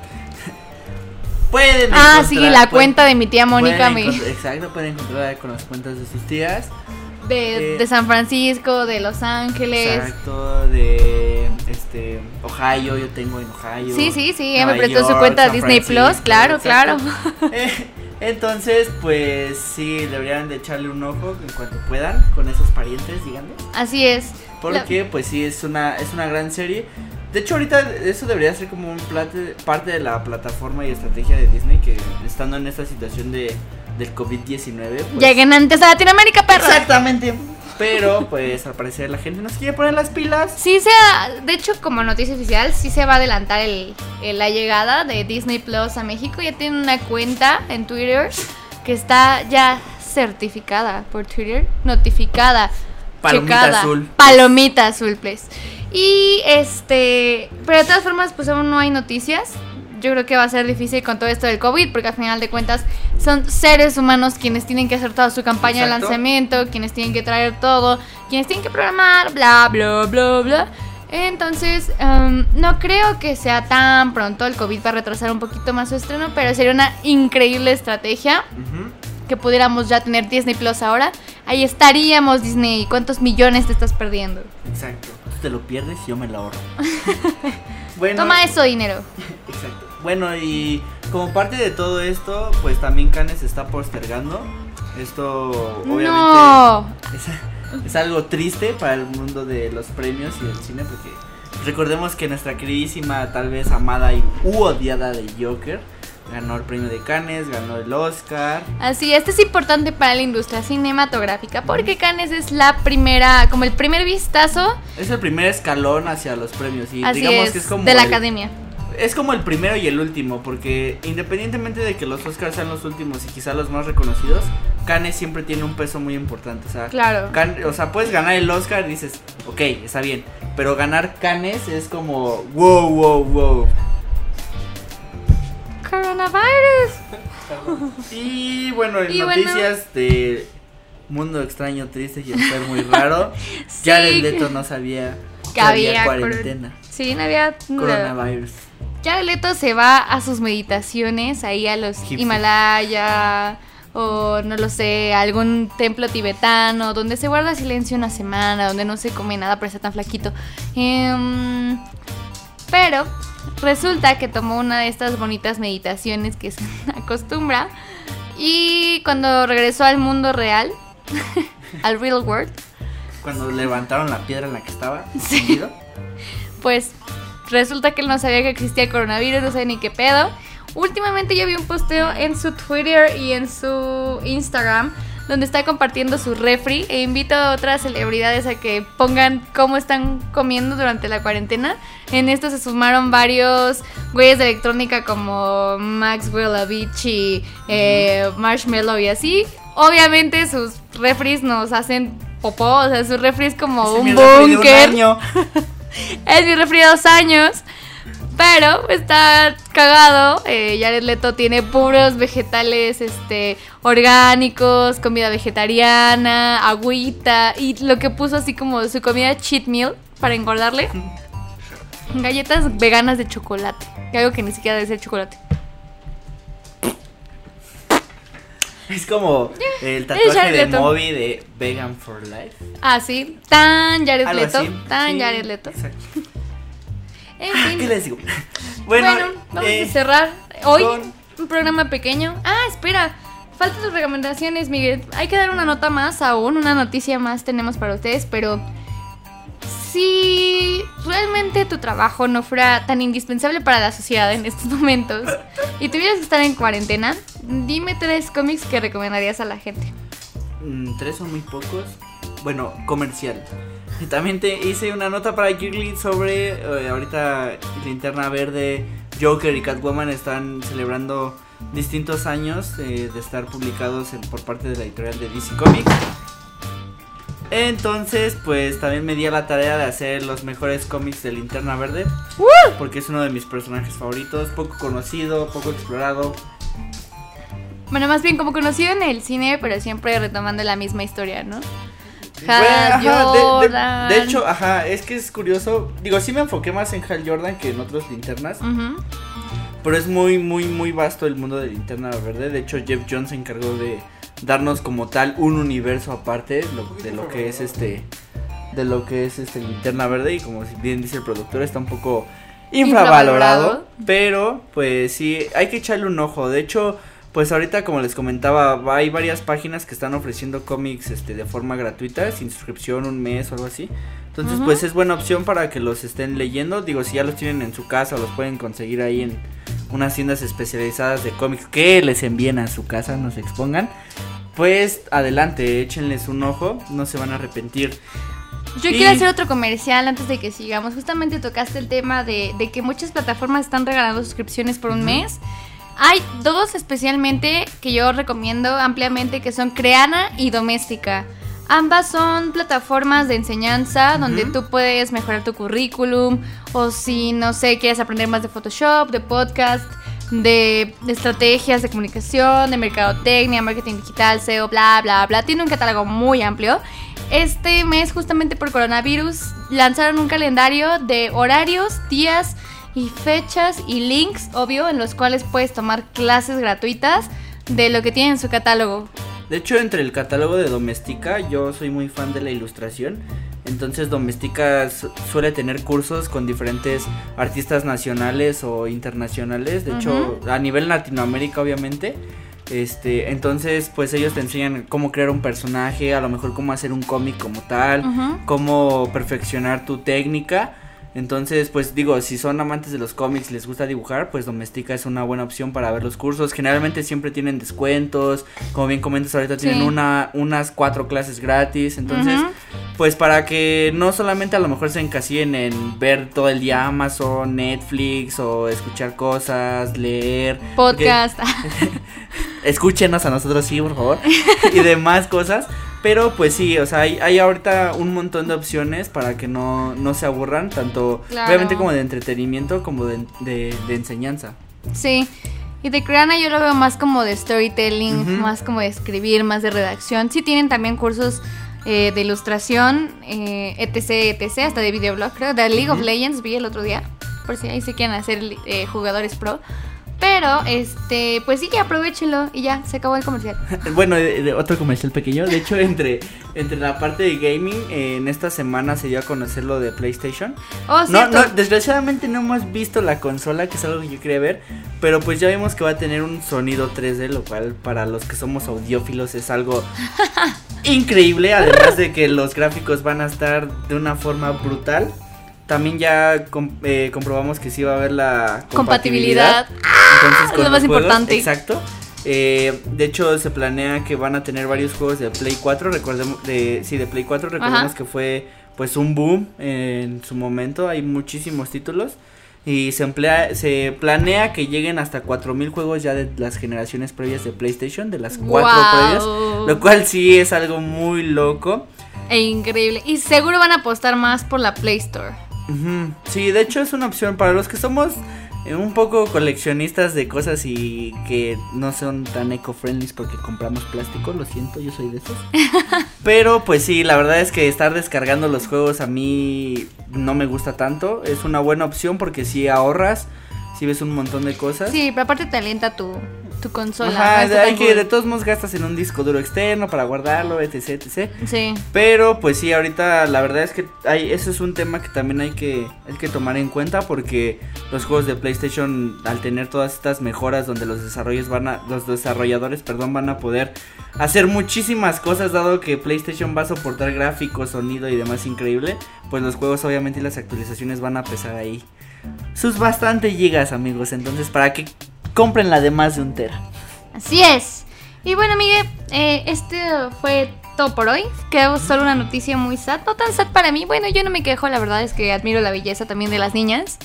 pueden Ah, sí, la pueden- cuenta de mi tía Mónica pueden me, encont- Exacto, pueden encontrar con las cuentas de sus tías. De, eh, de San Francisco, de Los Ángeles. Exacto, de este Ohio, yo tengo en Ohio. Sí, sí, sí, ella me Nueva prestó su cuenta San Disney Plus, claro, exacto. claro. Eh, Entonces, pues sí, deberían de echarle un ojo en cuanto puedan con esos parientes, díganme. Así es. Porque pues sí, es una, es una gran serie. De hecho, ahorita eso debería ser como un plate- parte de la plataforma y estrategia de Disney que estando en esta situación de, del COVID-19. pues- Lleguen antes a Latinoamérica, perro. Exactamente. Pero pues al parecer la gente no se quiere poner las pilas. Sí se ha- de hecho como noticia oficial, sí se va a adelantar el, el- la llegada de Disney Plus a México. Ya tiene una cuenta en Twitter que está ya certificada por Twitter, notificada, Palomita checada. azul. Palomita azul, please. Y este, pero de todas formas, pues aún no hay noticias. Yo creo que va a ser difícil con todo esto del COVID, porque al final de cuentas son seres humanos quienes tienen que hacer toda su campaña de lanzamiento, quienes tienen que traer todo, quienes tienen que programar, bla, bla, bla, bla. Entonces, em, no creo que sea tan pronto. El COVID va a retrasar un poquito más su estreno, pero sería una increíble estrategia que pudiéramos ya tener Disney Plus ahora. Ahí estaríamos, Disney. ¿Cuántos millones te estás perdiendo? Exacto. Tú te lo pierdes y yo me lo ahorro. bueno, Toma eso, dinero. Exacto. Bueno, y como parte de todo esto, pues también Cannes está postergando. Esto obviamente No. es, es algo triste para el mundo de los premios y del cine porque recordemos que nuestra queridísima, tal vez amada y u odiada de Joker ganó el premio de Cannes, ganó el Oscar. Así, este es importante para la industria cinematográfica porque Cannes es la primera, como el primer vistazo, Es el primer escalón hacia los premios y así digamos es, que es como de la el- academia. Es como el primero y el último, porque independientemente de que los Oscars sean los últimos y quizá los más reconocidos, Cannes siempre tiene un peso muy importante. O sea, Claro. O sea, puedes ganar el Oscar y dices, ok, está bien, pero ganar Cannes es como, wow, wow, wow. Coronavirus. Y bueno, en Y bueno. noticias de Mundo extraño, triste y estar muy raro, Sí. Jared Leto no sabía que había cuarentena. Sí, no había. Coronavirus. Leto se va a sus meditaciones ahí a los Hipster. Himalaya o no lo sé, a algún templo tibetano donde se guarda silencio una semana, donde no se come nada por estar tan flaquito. Em, pero resulta que tomó una de estas bonitas meditaciones que se acostumbra y cuando regresó al mundo real, al real world, Cuando levantaron la piedra en la que estaba, Sí. pues resulta que él no sabía que existía el coronavirus, no sabía ni qué pedo. últimamente yo vi un posteo en su Twitter y en su Instagram donde está compartiendo su refri e invito a otras celebridades a que pongan cómo están comiendo durante la cuarentena. En esto se sumaron varios güeyes de electrónica como Maxwell Avicii, eh, Marshmallow y así. Obviamente sus refris nos hacen popó, o sea, su refri es como un búnker. Es mi refri dos años. Pero está cagado. Eh, Jared Leto tiene puros vegetales este, orgánicos, comida vegetariana, agüita. Y lo que puso así como su comida cheat meal para engordarle. Galletas veganas de chocolate. Algo que ni siquiera debe ser chocolate. Es como el tatuaje de. Moby de Vegan for Life. Ah, sí. Tan Jared Algo Leto. así. Tan Sí, Jared Leto. exacto. En ¿Qué fin. les digo? Bueno, Bueno, vamos eh, a cerrar hoy con- un programa pequeño. Ah, espera, faltan tus recomendaciones, Miguel. Hay que dar una nota más aún, una noticia más tenemos para ustedes, pero si realmente tu trabajo no fuera tan indispensable para la sociedad en estos momentos y tuvieras que estar en cuarentena, dime tres cómics que recomendarías a la gente. Mm, tres son muy pocos. Bueno, comercial. También te hice una nota para Geekly sobre eh, ahorita Linterna Verde, Joker y Catwoman están celebrando distintos años eh, de estar publicados por parte de la editorial de DC Comics. Entonces, pues también me di a la tarea de hacer los mejores cómics de Linterna Verde. Porque es uno de mis personajes favoritos, poco conocido, poco explorado. Bueno, más bien como conocido en el cine, pero siempre retomando la misma historia, ¿no? Bueno, Hal ajá, de- de- Jordan. De, hecho, ajá, es que es curioso. Digo, sí me enfoqué más en Hal Jordan que en otros linternas. Pero es muy, muy, muy vasto el mundo de Linterna Verde. De hecho, Jeff Jones se encargó de darnos como tal un universo aparte lo- de lo que es este. De lo que es este Linterna Verde. Y como bien dice el productor, está un poco infravalorado. Infravalorado. Pero, pues sí, hay que echarle un ojo. De hecho. Pues ahorita como les comentaba, hay varias páginas que están ofreciendo cómics este de forma gratuita, sin suscripción, un mes o algo así. Entonces, pues es buena opción para que los estén leyendo. Digo, si ya los tienen en su casa, los pueden conseguir ahí en unas tiendas especializadas de cómics que les envíen a su casa, no se expongan. Pues adelante, échenles un ojo, no se van a arrepentir. Yo Y- quiero hacer otro comercial antes de que sigamos. Justamente tocaste el tema de, de que muchas plataformas están regalando suscripciones por un mes. Hay dos especialmente que yo recomiendo ampliamente que son Creana y Doméstica. Ambas son plataformas de enseñanza donde tú puedes mejorar tu currículum o si no sé, quieres aprender más de Photoshop, de podcast, de, estrategias de comunicación, de mercadotecnia, marketing digital, SEO, bla, bla, bla. Tiene un catálogo muy amplio. Este mes, justamente por coronavirus, lanzaron un calendario de horarios, días y fechas y links, obvio, en los cuales puedes tomar clases gratuitas de lo que tienen en su catálogo. De hecho, entre el catálogo de Domestika, yo soy muy fan de la ilustración. Entonces, Domestika su- suele tener cursos con diferentes artistas nacionales o internacionales. De hecho, a nivel Latinoamérica, obviamente. Este, entonces, pues ellos te enseñan cómo crear un personaje, a lo mejor cómo hacer un cómic como tal, cómo perfeccionar tu técnica. Entonces, pues digo, si son amantes de los cómics y les gusta dibujar, pues Domestika es una buena opción para ver los cursos. Generalmente siempre tienen descuentos. Como bien comentas, ahorita tienen una, unas cuatro clases gratis. Entonces, pues para que no solamente a lo mejor se encasillen en ver todo el día Amazon, Netflix o escuchar cosas, leer. porque- Podcast. escúchenos a nosotros sí, por favor, y demás cosas. Pero pues sí, o sea, hay, hay ahorita un montón de opciones para que no, no se aburran, tanto Claro. obviamente como de entretenimiento como de, de- de enseñanza. Sí. Y de Creana yo lo veo más como de storytelling, más como de escribir, más de redacción. Sí tienen también cursos eh, de ilustración, eh, etc, etc, hasta de videoblog, creo. De League of. Legends vi el otro día, por si ahí se quieren hacer eh, jugadores pro. Pero, este, pues sí, aprovechenlo y ya, se acabó el comercial. Bueno, de- de otro comercial pequeño, de hecho entre, entre la parte de gaming, eh, en esta semana se dio a conocer lo de PlayStation. Oh, No, no, desgraciadamente no hemos visto la consola, que es algo que yo quería ver, pero pues ya vimos que va a tener un sonido 3D, lo cual para los que somos audiófilos es algo increíble, además de que los gráficos van a estar de una forma brutal. También ya com- eh, comprobamos que sí va a haber la Compatibilidad. Entonces, es lo más importante. Exacto. Eh, de hecho, se planea que van a tener varios juegos de Play 4. Recordemos, de, sí, de Play 4. Recordemos Ajá. que fue pues un boom en su momento. Hay muchísimos títulos. Y se, emplea, se planea que lleguen hasta 4000 juegos ya de las generaciones previas de PlayStation, de las cuatro previas. Lo cual sí es algo muy loco. E increíble. Y seguro van a apostar más por la Play Store. Sí, de hecho es una opción para los que somos eh, un poco coleccionistas de cosas y que no son tan eco-friendly porque compramos plástico, lo siento, yo soy de esos. Pero pues sí, la verdad es que estar descargando los juegos a mí no me gusta tanto. Es una buena opción porque si ahorras, si ves un montón de cosas. Sí, pero aparte te alienta tu, tu consola. Ajá, no de, hay que cool. de todos modos gastas en un disco duro externo para guardarlo, etc, etc. Sí. Pero pues sí, ahorita la verdad es que hay, eso es un tema que también hay que, hay que tomar en cuenta porque los juegos de PlayStation al tener todas estas mejoras donde los desarrollos van a, los desarrolladores perdón van a poder hacer muchísimas cosas dado que PlayStation va a soportar gráficos, sonido y demás increíble, pues los juegos obviamente y las actualizaciones van a pesar ahí sus bastante gigas amigos, entonces para que compren la de más de un tera. Así es. Y bueno, Miguel, eh, este fue todo por hoy. Quedó solo una noticia muy sad. No tan sad para mí. Bueno, yo no me quejo. La verdad es que admiro la belleza también de las niñas.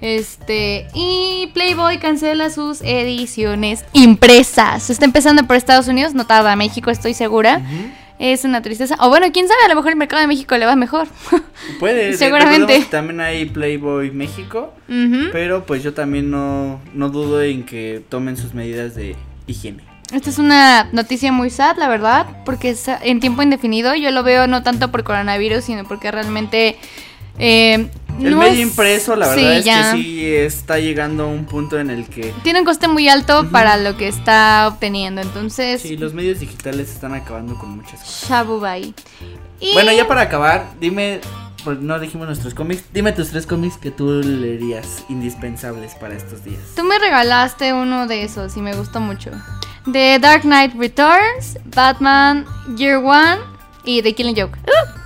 Este. Y Playboy cancela sus ediciones impresas. Está empezando por Estados Unidos. No tarda México, estoy segura. Es una tristeza. O bueno, quién sabe, a lo mejor el mercado de México le va mejor. Puede, Seguramente. que También hay Playboy México. Pero pues yo también no, no dudo en que tomen sus medidas de higiene. Esta es una noticia muy sad, la verdad, porque es en tiempo indefinido. Yo lo veo no tanto por coronavirus, sino porque realmente... eh, El no medio es- impreso, la verdad Sí, es ya. que sí está llegando a un punto en el que Tiene un coste muy alto para lo que está obteniendo, entonces... sí, los medios digitales están acabando con muchas cosas. Shabubai. Y- Bueno, ya para acabar, dime, pues no dijimos nuestros cómics, dime tus tres cómics que tú leerías indispensables para estos días. Tú me regalaste uno de esos y me gustó mucho. The Dark Knight Returns, Batman Year One y The Killing Joke. Uh,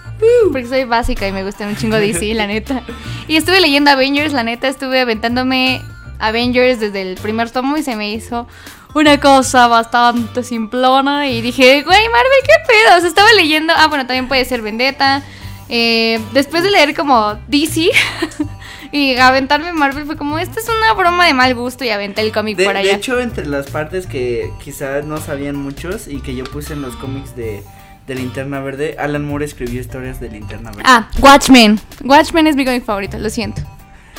Porque soy básica y me gusta un chingo DC, la neta. Y estuve leyendo Avengers, la neta, estuve aventándome Avengers desde el primer tomo y se me hizo una cosa bastante simplona. Y dije, güey, Marvel, ¿qué pedo? O sea, estaba leyendo. Ah, bueno, también puede ser Vendetta. Eh, después de leer como DC y aventarme Marvel fue como, esta es una broma de mal gusto y aventé el cómic De, por de allá. hecho, entre las partes que quizás no sabían muchos y que yo puse en los cómics de, de Linterna Verde, Alan Moore escribió historias de Linterna Verde. ah, Watchmen. Watchmen es mi cómic favorito, lo siento.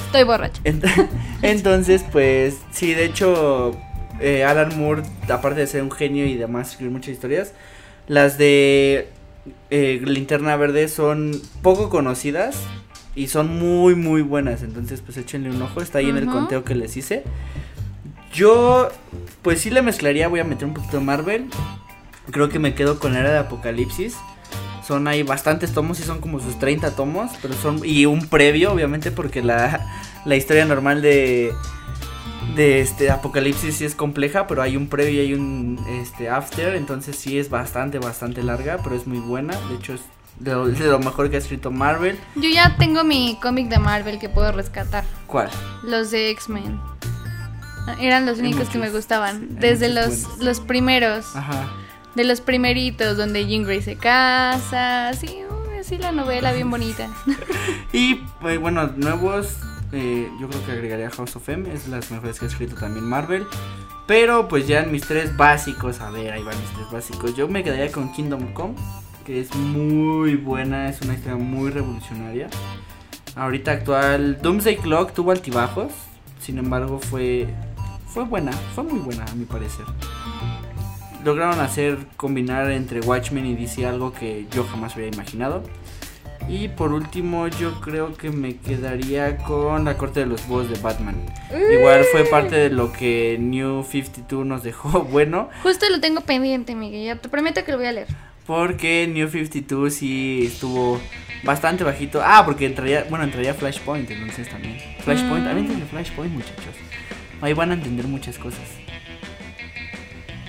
Estoy borracha. Ent- Entonces, pues, sí, de hecho, eh, Alan Moore, aparte de ser un genio y demás, escribir muchas historias, las de eh, Linterna Verde son poco conocidas y son muy, muy buenas. Entonces, pues, échenle un ojo, está ahí en el conteo que les hice. Yo, pues, sí le mezclaría, voy a meter un poquito de Marvel. Creo que me quedo con la era de Apocalipsis. Son ahí bastantes tomos y son como sus 30 tomos, pero son y un previo obviamente porque la, la historia normal de de este Apocalipsis sí es compleja, pero hay un previo y hay un este after, entonces sí es bastante bastante larga, pero es muy buena, de hecho es de lo, de lo mejor que ha escrito Marvel. Yo ya tengo mi cómic de Marvel que puedo rescatar. ¿Cuál? Los de X-Men. Ah, Eran los únicos que me gustaban. Desde los, buenos. los primeros. Ajá. De los primeritos, donde Jean Grey se casa. Sí, uh, sí, la novela bien bonita. Y pues, bueno, nuevos, eh, yo creo que agregaría House of M, es las mejores que ha escrito también Marvel. Pero pues ya en mis tres básicos, a ver, ahí van mis tres básicos. Yo me quedaría con Kingdom Come, que es muy buena, es una historia muy revolucionaria. Ahorita actual, Doomsday Clock tuvo altibajos, sin embargo fue, fue buena, fue muy buena a mi parecer. Lograron hacer combinar entre Watchmen y DC algo que yo jamás hubiera imaginado. Y por último, yo creo que me quedaría con la corte de los búhos de Batman. Igual fue parte de lo que New 52 nos dejó bueno. Justo lo tengo pendiente, Miguel. Ya te prometo que lo voy a leer. Porque New 52 sí estuvo bastante bajito. Ah, porque entraría, bueno, entraría Flashpoint entonces también. Flashpoint, Mm. también tiene Flashpoint, muchachos. Ahí van a entender muchas cosas.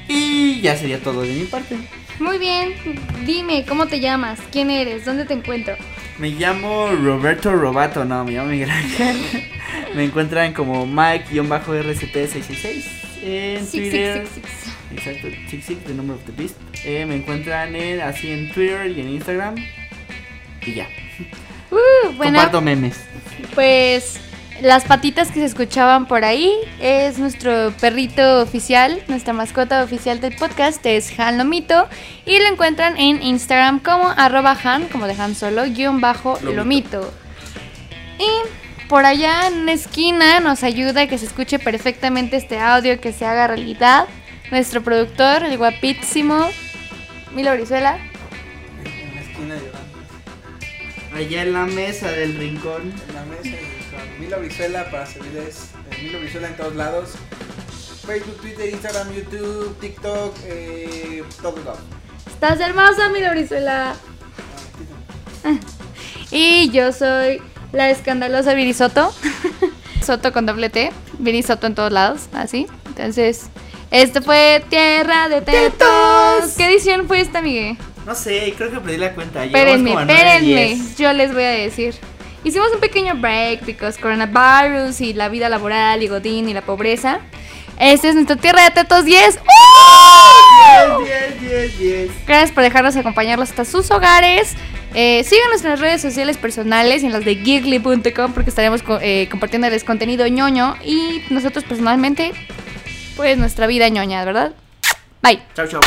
Y ya sería todo de mi parte. Muy bien. Dime, ¿cómo te llamas? ¿Quién eres? ¿Dónde te encuentro? Me llamo Roberto Robato, no, me llamo Miguel Ángel. me encuentran como Mike-RCT666 en Six, six, Twitter. six, six. Exacto, 66, The Number of the Beast. Eh, me encuentran en- así en Twitter y en Instagram. Y ya. Uh, bueno, Comparto memes. pues las patitas que se escuchaban por ahí es nuestro perrito oficial, nuestra mascota oficial del podcast es Han Lomito y lo encuentran en Instagram como arroba Han, como de Han Solo, guion bajo Lomito. Lomito. Y por allá en una esquina nos ayuda a que se escuche perfectamente este audio, que se haga realidad. Nuestro productor, el guapísimo Milo Brizuela. En la esquina llorando. Allá en la mesa del rincón. En la mesa y Milo Brizuela para servirles. eh, Milo Brizuela en todos lados. Facebook, Twitter, Instagram, YouTube, TikTok, eh, lados. Estás hermosa, Milo Brizuela. Y yo soy la escandalosa Virisoto. Soto con doble T. Virisoto en todos lados, así. Entonces, esto fue Tierra de Tetos. ¿Qué edición fue esta, Miguel? No sé, creo que perdí la cuenta. Espérenme, como a nueve, espérenme. diez. Yo les voy a decir. Hicimos un pequeño break because coronavirus y la vida laboral y Godín y la pobreza. Este es nuestro Tierra de Tetos 10. ¡Uh! 10, 10, 10. Gracias por dejarnos acompañarlos hasta sus hogares. Eh, síganos en las redes sociales personales y en las de geekly.com porque estaremos eh, compartiéndoles contenido ñoño y nosotros personalmente, pues nuestra vida ñoña, ¿verdad? Bye. Chau, chau.